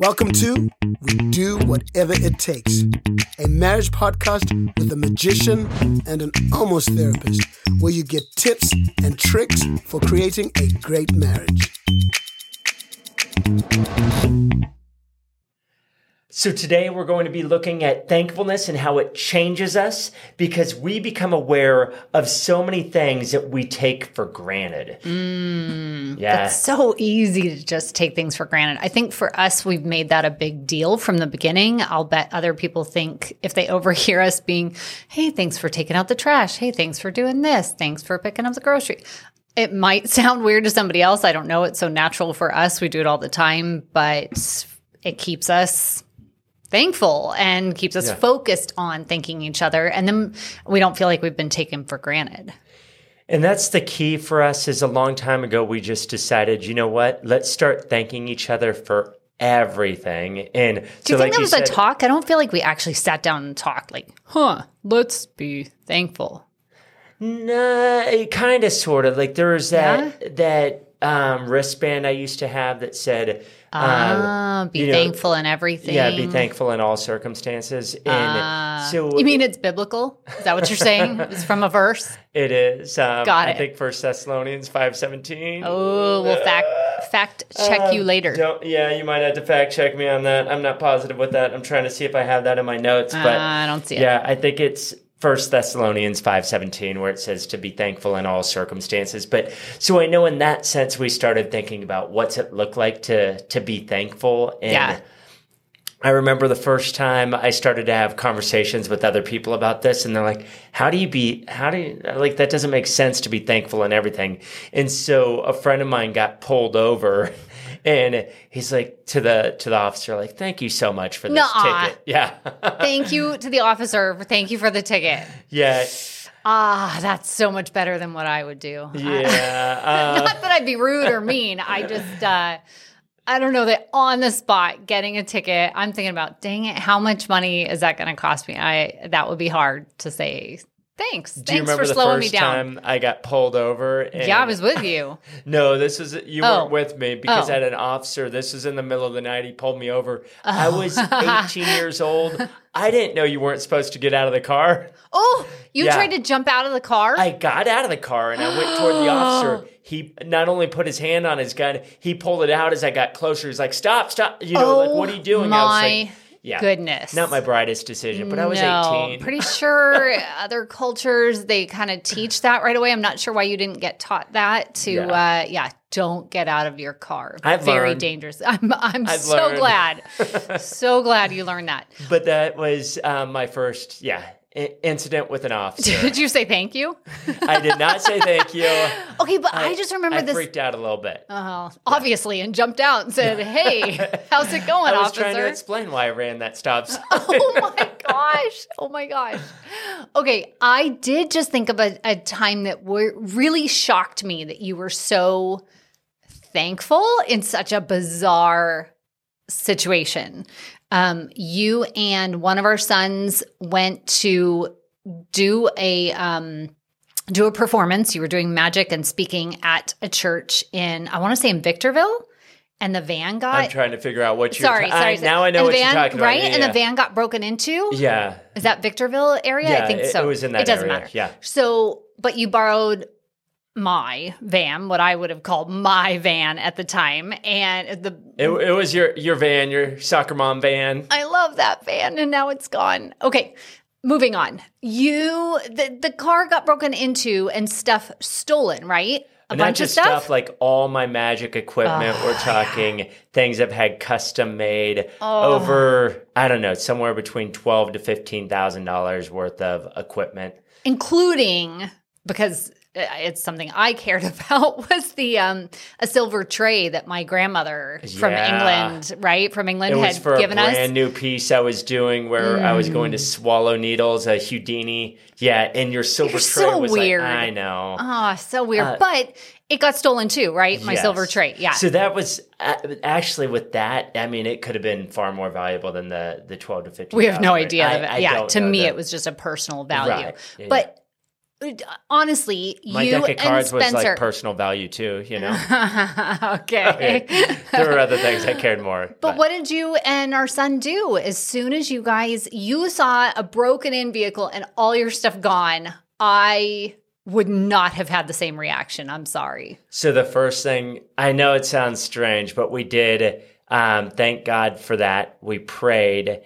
Welcome to We Do Whatever It Takes, a marriage podcast with a magician and an almost therapist, where you get tips and tricks for creating a great marriage. So, today we're going to be looking at thankfulness and how it changes us because we become aware of so many things that we take for granted. Mm, yeah. It's so easy to just take things for granted. I think for us, we've made that a big deal from the beginning. I'll bet other people think if they overhear us being, hey, thanks for taking out the trash. Hey, thanks for doing this. Thanks for picking up the grocery. It might sound weird to somebody else. I don't know. It's so natural for us. We do it all the time, but it keeps us thankful and keeps us yeah. focused on thanking each other. And then we don't feel like we've been taken for granted. And that's the key for us is a long time ago we just decided, you know what? Let's start thanking each other for everything. And do so you think like that was said, a talk? I don't feel like we actually sat down and talked like, huh, let's be thankful. Nah, kind of sort of. Like there was that yeah? that um, wristband I used to have that said, Ah, um, be you thankful in everything. Yeah, be thankful in all circumstances. And uh, so you mean it's biblical? Is that what you're saying? it's from a verse. It is. Um, Got it. I think First Thessalonians five seventeen. Oh, we'll fact fact check uh, you later. yeah, you might have to fact check me on that. I'm not positive with that. I'm trying to see if I have that in my notes, but uh, I don't see it. Yeah, I think it's First Thessalonians 5:17 where it says to be thankful in all circumstances. But so I know in that sense we started thinking about what's it look like to to be thankful and yeah. I remember the first time I started to have conversations with other people about this, and they're like, "How do you be? How do you like that? Doesn't make sense to be thankful and everything." And so a friend of mine got pulled over and he's like to the to the officer, like, "Thank you so much for this Nuh-uh. ticket." Yeah. thank you to the officer. For, thank you for the ticket. Yeah. Ah, that's so much better than what I would do. Yeah. Uh, Not that I'd be rude or mean. I just. uh I don't know that on the spot getting a ticket, I'm thinking about, dang it, how much money is that going to cost me? I that would be hard to say Thanks. Do Thanks for slowing me down. time I got pulled over? yeah, I was with you. no, this is you oh. weren't with me because oh. I had an officer. This was in the middle of the night. He pulled me over. Oh. I was 18 years old. I didn't know you weren't supposed to get out of the car. Oh, you yeah. tried to jump out of the car? I got out of the car and I went toward the officer. He not only put his hand on his gun, he pulled it out as I got closer. He's like, "Stop, stop!" You know, like, "What are you doing?" My yeah. goodness. Not my brightest decision, but I was no, 18. Pretty sure other cultures, they kind of teach that right away. I'm not sure why you didn't get taught that to, yeah, uh, yeah don't get out of your car. I've Very learned. dangerous. I'm, I'm so learned. glad. so glad you learned that. But that was um, my first, yeah, incident with an officer. Did you say thank you? I did not say thank you. Okay, but I, I just remember I this. freaked out a little bit. Oh, obviously, and jumped out and said, "Hey, how's it going, officer?" I was officer?" trying to explain why I ran that stop sign. oh my gosh! Oh my gosh! Okay, I did just think of a, a time that were, really shocked me that you were so thankful in such a bizarre situation um, you and one of our sons went to do a um, do a performance. You were doing magic and speaking at a church in I want to say in Victorville. And the van got. I'm trying to figure out what you're. Sorry, sorry. I, now I know what van, you're talking about. Right, yeah, and yeah. the van got broken into. Yeah. Is that Victorville area? Yeah, I think so. It was in that. It doesn't area. matter. Yeah. So, but you borrowed my van, what I would have called my van at the time, and the it, it, was your your van, your soccer mom van. I love that van, and now it's gone. Okay, moving on. You the the car got broken into and stuff stolen, right? A and bunch of stuff? stuff? like all my magic equipment. Oh, We're talking yeah. things I've had custom made oh. over I don't know somewhere between twelve to fifteen thousand dollars worth of equipment, including because it's something I cared about was the um a silver tray that my grandmother from yeah. England, right from England, it had for given a us. brand new piece I was doing where mm. I was going to mm. swallow needles, a Houdini. Yeah, and your silver You're tray so was weird. like, I know. Ah, oh, so weird. Uh, but it got stolen too, right? My yes. silver tray. Yeah. So that was uh, actually with that. I mean, it could have been far more valuable than the the twelve to fifteen. We have no idea. I, yeah. To me, it was just a personal value. Right. But honestly, my you deck of cards was like personal value too. You know, okay. there were other things I cared more. But what did you and our son do? As soon as you guys you saw a broken in vehicle and all your stuff gone, I would not have had the same reaction. I'm sorry. So the first thing I know it sounds strange, but we did. Um, thank God for that. We prayed,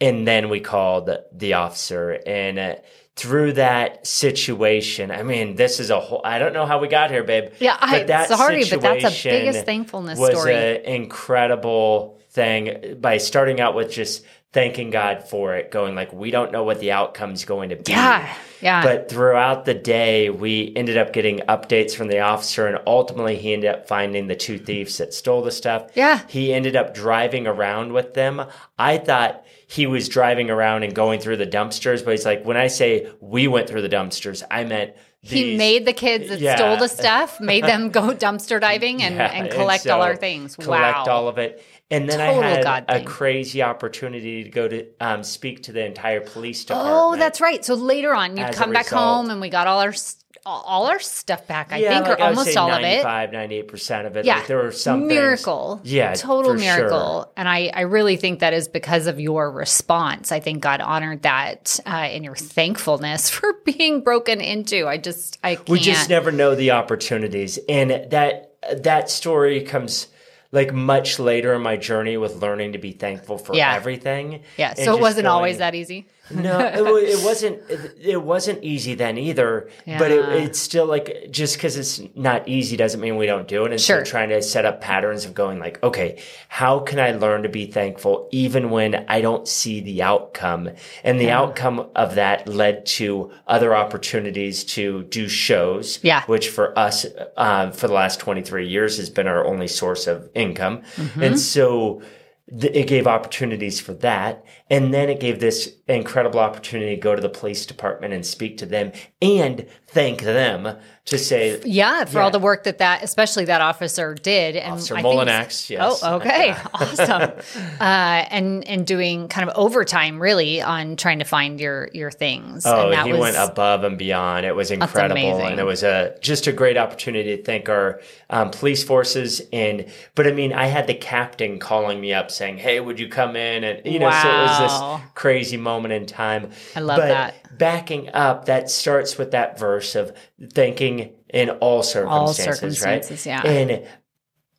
and then we called the officer. And uh, through that situation, I mean, this is a whole. I don't know how we got here, babe. Yeah, I'm that sorry, but that's a biggest thankfulness was story. an incredible thing by starting out with just thanking God for it, going like, we don't know what the outcome's going to be. Yeah, yeah. But throughout the day, we ended up getting updates from the officer, and ultimately, he ended up finding the two thieves that stole the stuff. Yeah. He ended up driving around with them. I thought he was driving around and going through the dumpsters, but he's like, when I say we went through the dumpsters, I meant he made the kids that Yeah. stole the stuff, made them go dumpster diving and, Yeah, and collect all so our things. Collect wow. all of it. And then Total I had God a thing. crazy opportunity to go to um, speak to the entire police department. Oh, that's right. So later on, you'd come back result. home and we got all our all our stuff back. I yeah, think, like or I almost all of it. 95, 98% of it. Yeah, Like there were some things- miracle. Yeah, total miracle. sure. And I, I really think that is because of your response. I think God honored that uh, in your thankfulness for being broken into. I just, I can't. We just never know the opportunities, and that that story comes like much later in my journey with learning to be thankful for Yeah. everything. yeah. So it wasn't going- always that easy. No, it, it wasn't. It, it wasn't easy then either. But it, it's still like just because it's not easy doesn't mean we don't do it. And Sure. so trying to set up patterns of going like, okay, how can I learn to be thankful even when I don't see the outcome? And the outcome of that led to other opportunities to do shows. Yeah. which for us, um, for the last twenty three years has been our only source of income. And so it gave opportunities for that. And then it gave this incredible opportunity to go to the police department and speak to them and thank them to say, Yeah, for all the work that that, especially that officer did. And Officer I Molinax, yes. Oh, okay, awesome. Uh, and and doing kind of overtime, really, on trying to find your your things. Oh, and that he was, went above and beyond. It was incredible, and it was a just a great opportunity to thank our um, police forces. And but I mean, I had the captain calling me up saying, "Hey, would you come in?" And you know, so it was Wow. This crazy moment in time. I love but that. Backing up, that starts with that verse of thinking in all circumstances, right? circumstances, yeah. And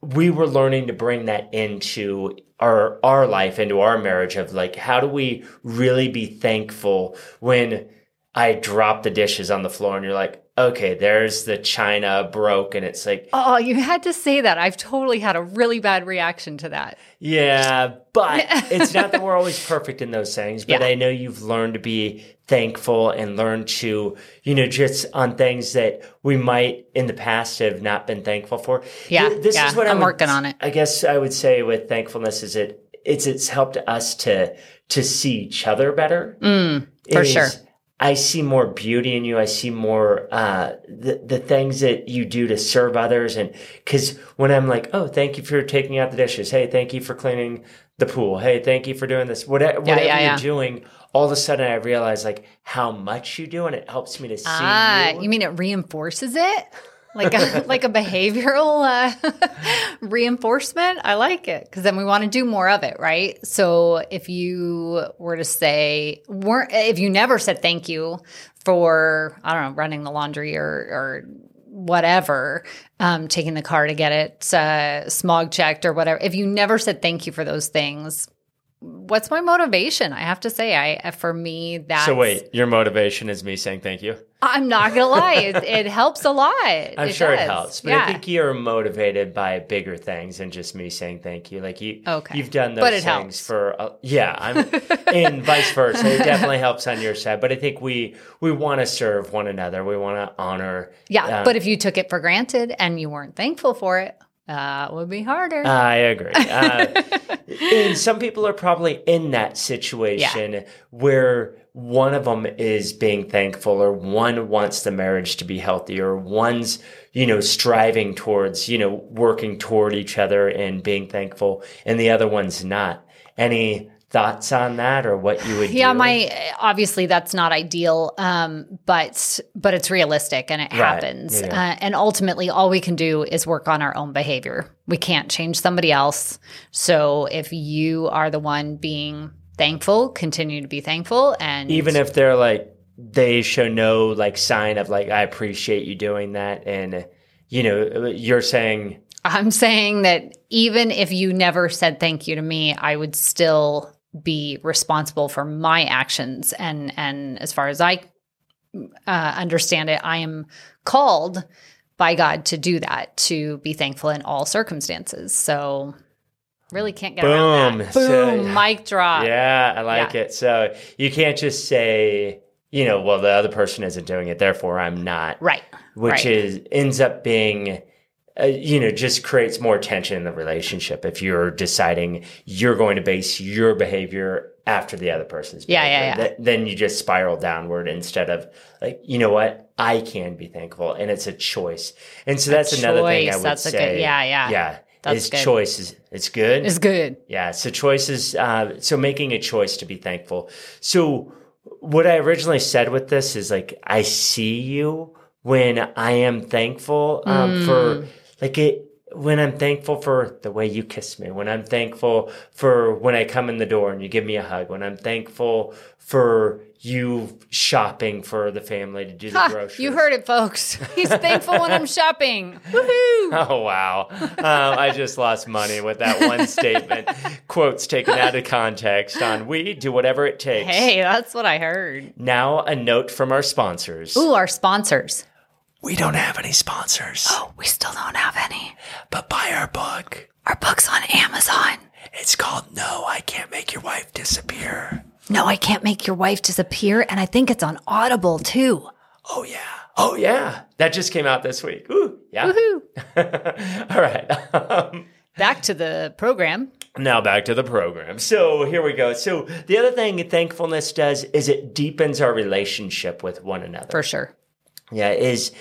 we were learning to bring that into our our life into our marriage of like how do we really be thankful when I drop the dishes on the floor and you're like okay there's the china broke and it's like Oh, you had to say that. I've totally had a really bad reaction to that. yeah but it's not that we're always perfect in those things but Yeah. I know you've learned to be thankful and learn to you know just on things that we might in the past have not been thankful for Yeah, this yeah, is what I'm would- working on it. I guess I would say with thankfulness is it it's it's helped us to to see each other better. Mm, for Is sure. I see more beauty in you. I see more uh, the the things that you do to serve others, and because when I'm like, oh, thank you for taking out the dishes. Hey, thank you for cleaning the pool. Hey, thank you for doing this. Whatever, whatever yeah, you're yeah. doing, all of a sudden I realize like how much you do, and it helps me to see Ah, you. you mean it reinforces it? Like a like a behavioral uh, reinforcement. I like it because then we want to do more of it, right? So if you were to say, weren't if you never said thank you for I don't know running the laundry or or whatever, um, taking the car to get it uh, smog checked or whatever. If you never said thank you for those things, what's my motivation? I have to say, I for me that so wait, your motivation is me saying thank you. I'm not gonna lie, it, it helps a lot. I'm sure it helps, but yeah. I think you're motivated by bigger things than just me saying thank you. Like you, Okay. you've done those things helps. for, uh, yeah, I'm, and vice versa. It definitely helps on your side, but I think we we want to serve one another. We want to honor. yeah, um, but if you took it for granted and you weren't thankful for it, that would be harder. I agree. Uh, and some people are probably in that situation where one of them is being thankful or one wants the marriage to be healthy or one's, you know, striving towards, you know, working toward each other and being thankful and the other one's not. Any thoughts on that or what you would yeah do? my obviously that's not ideal um, but but it's realistic and it right. happens yeah. uh, and ultimately all we can do is work on our own behavior we can't change somebody else so if you are the one being thankful continue to be thankful and even if they're like they show no like sign of like i appreciate you doing that and you know you're saying i'm saying that even if you never said thank you to me i would still be responsible for my actions. And and as far as i uh, understand it i am called by god to do that to be thankful in all circumstances. So really can't get boom. around that. boom. So, mic drop. Yeah i like yeah. it. So you can't just say you know well the other person isn't doing it therefore i'm not. Right. Which right. is ends up being uh, you know, just creates more tension in the relationship if you're deciding you're going to base your behavior after the other person's behavior. Yeah, yeah, yeah. Th- then you just spiral downward instead of like, you know what? I can be thankful and it's a choice. And so that's another thing I would that's say. Good, yeah, yeah. Yeah. That's is good. choice is it's good. It's good. Yeah. So choices, uh, so making a choice to be thankful. So what I originally said with this is like, I see you when I am thankful um, mm. for like it, when I'm thankful for the way you kiss me, when I'm thankful for when I come in the door and you give me a hug, when I'm thankful for you shopping for the family to do the ha, groceries. You heard it, folks. He's thankful when I'm shopping. Woohoo! Oh, wow. Um, I just lost money with that one statement. Quotes taken out of context on we do whatever it takes. Hey, that's what I heard. Now, a note from our sponsors. Ooh, our sponsors. We don't have any sponsors. Oh, we still don't have any. But buy our book. Our book's on Amazon. It's called No, I Can't Make Your Wife Disappear. No, I Can't Make Your Wife Disappear. And I think it's on Audible too. Oh, yeah. Oh, yeah. That just came out this week. Ooh, yeah. Woohoo. All right. Um, back to the program. Now back to the program. So here we go. So the other thing thankfulness does is it deepens our relationship with one another. For sure. Yeah, is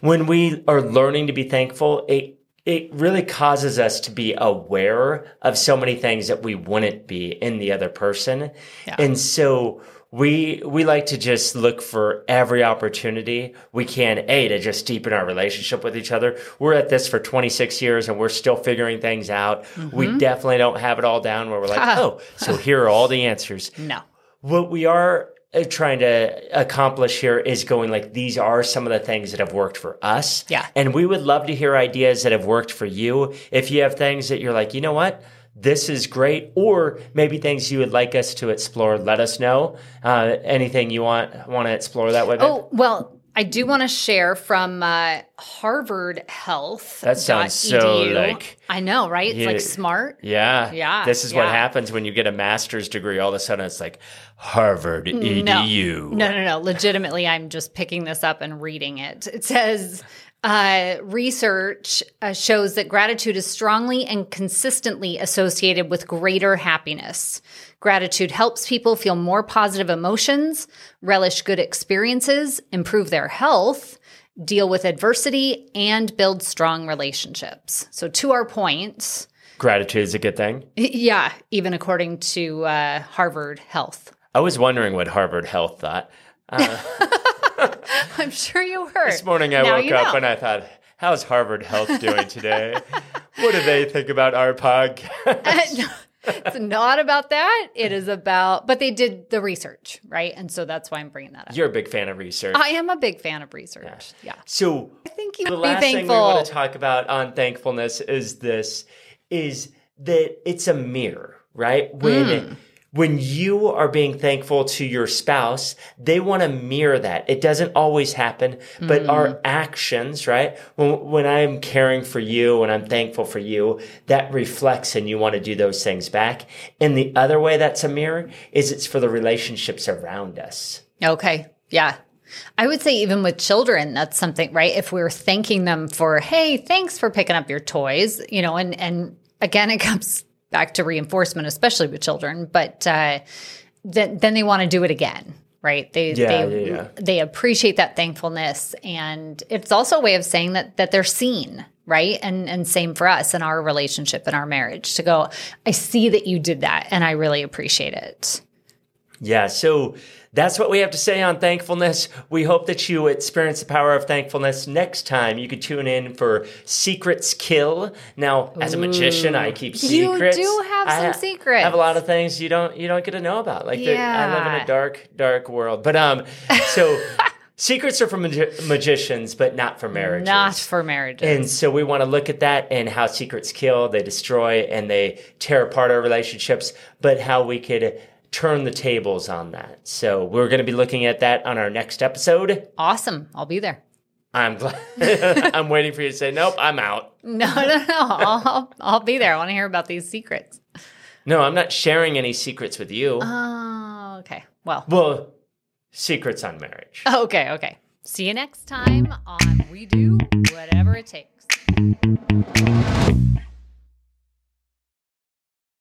when we are learning to be thankful, it it really causes us to be aware of so many things that we wouldn't be in the other person. Yeah. And so we we like to just look for every opportunity we can a to just deepen our relationship with each other we're at this for 26 years and we're still figuring things out mm-hmm. we definitely don't have it all down where we're like oh so here are all the answers no what we are trying to accomplish here is going like these are some of the things that have worked for us. Yeah. And we would love to hear ideas that have worked for you. If you have things that you're like, you know what? This is great, or maybe things you would like us to explore. Let us know. Uh, anything you want want to explore that way. Oh well, I do want to share from uh, Harvard Health. That sounds so like I know, right? It's like smart. Yeah, yeah. This is yeah. what happens when you get a master's degree. All of a sudden, it's like Harvard edu. No, no, no. no. Legitimately, I'm just picking this up and reading it. It says uh, research uh, shows that gratitude is strongly and consistently associated with greater happiness. Gratitude helps people feel more positive emotions, relish good experiences, improve their health, deal with adversity, and build strong relationships. So, to our point, gratitude is a good thing. Yeah, even according to uh, Harvard Health. I was wondering what Harvard Health thought. Uh, I'm sure you were. This morning I now woke up know. and I thought, how's Harvard Health doing today? what do they think about our podcast? it's not about that. It is about, but they did the research, right? And so that's why I'm bringing that up. You're a big fan of research. I am a big fan of research. Yeah. yeah. So I think you the last thing we want to talk about on thankfulness is this: is that it's a mirror, right? When mm when you are being thankful to your spouse, they want to mirror that. It doesn't always happen, but mm-hmm. our actions, right? When, when I'm caring for you, when I'm thankful for you, that reflects and you want to do those things back. And the other way that's a mirror is it's for the relationships around us. Okay. Yeah. I would say even with children, that's something, right? If we're thanking them for, hey, thanks for picking up your toys, you know, and and again, it comes back to reinforcement, especially with children, but uh, th- then they want to do it again. Right. They yeah, they yeah, yeah. they appreciate that thankfulness. And it's also a way of saying that that they're seen, right? And and same for us in our relationship and our marriage to go, I see that you did that and I really appreciate it. Yeah, so that's what we have to say on thankfulness. We hope that you experience the power of thankfulness. Next time, you could tune in for Secrets Kill. Now, as a magician, I keep secrets. You do have some I secrets. I have a lot of things you don't you don't get to know about. Like yeah. I live in a dark dark world. But um, so. Secrets are for magi- magicians, but not for marriages. Not for marriages. And so we want to look at that and how secrets kill, they destroy, and they tear apart our relationships, but how we could turn the tables on that. So we're going to be looking at that on our next episode. Awesome. I'll be there. I'm glad. I'm waiting for you to say, nope, I'm out. No, no, no. I'll, I'll be there. I want to hear about these secrets. No, I'm not sharing any secrets with you. Oh, okay. Well, well, secrets on marriage. Oh, okay, okay. See you next time on We Do Whatever It Takes.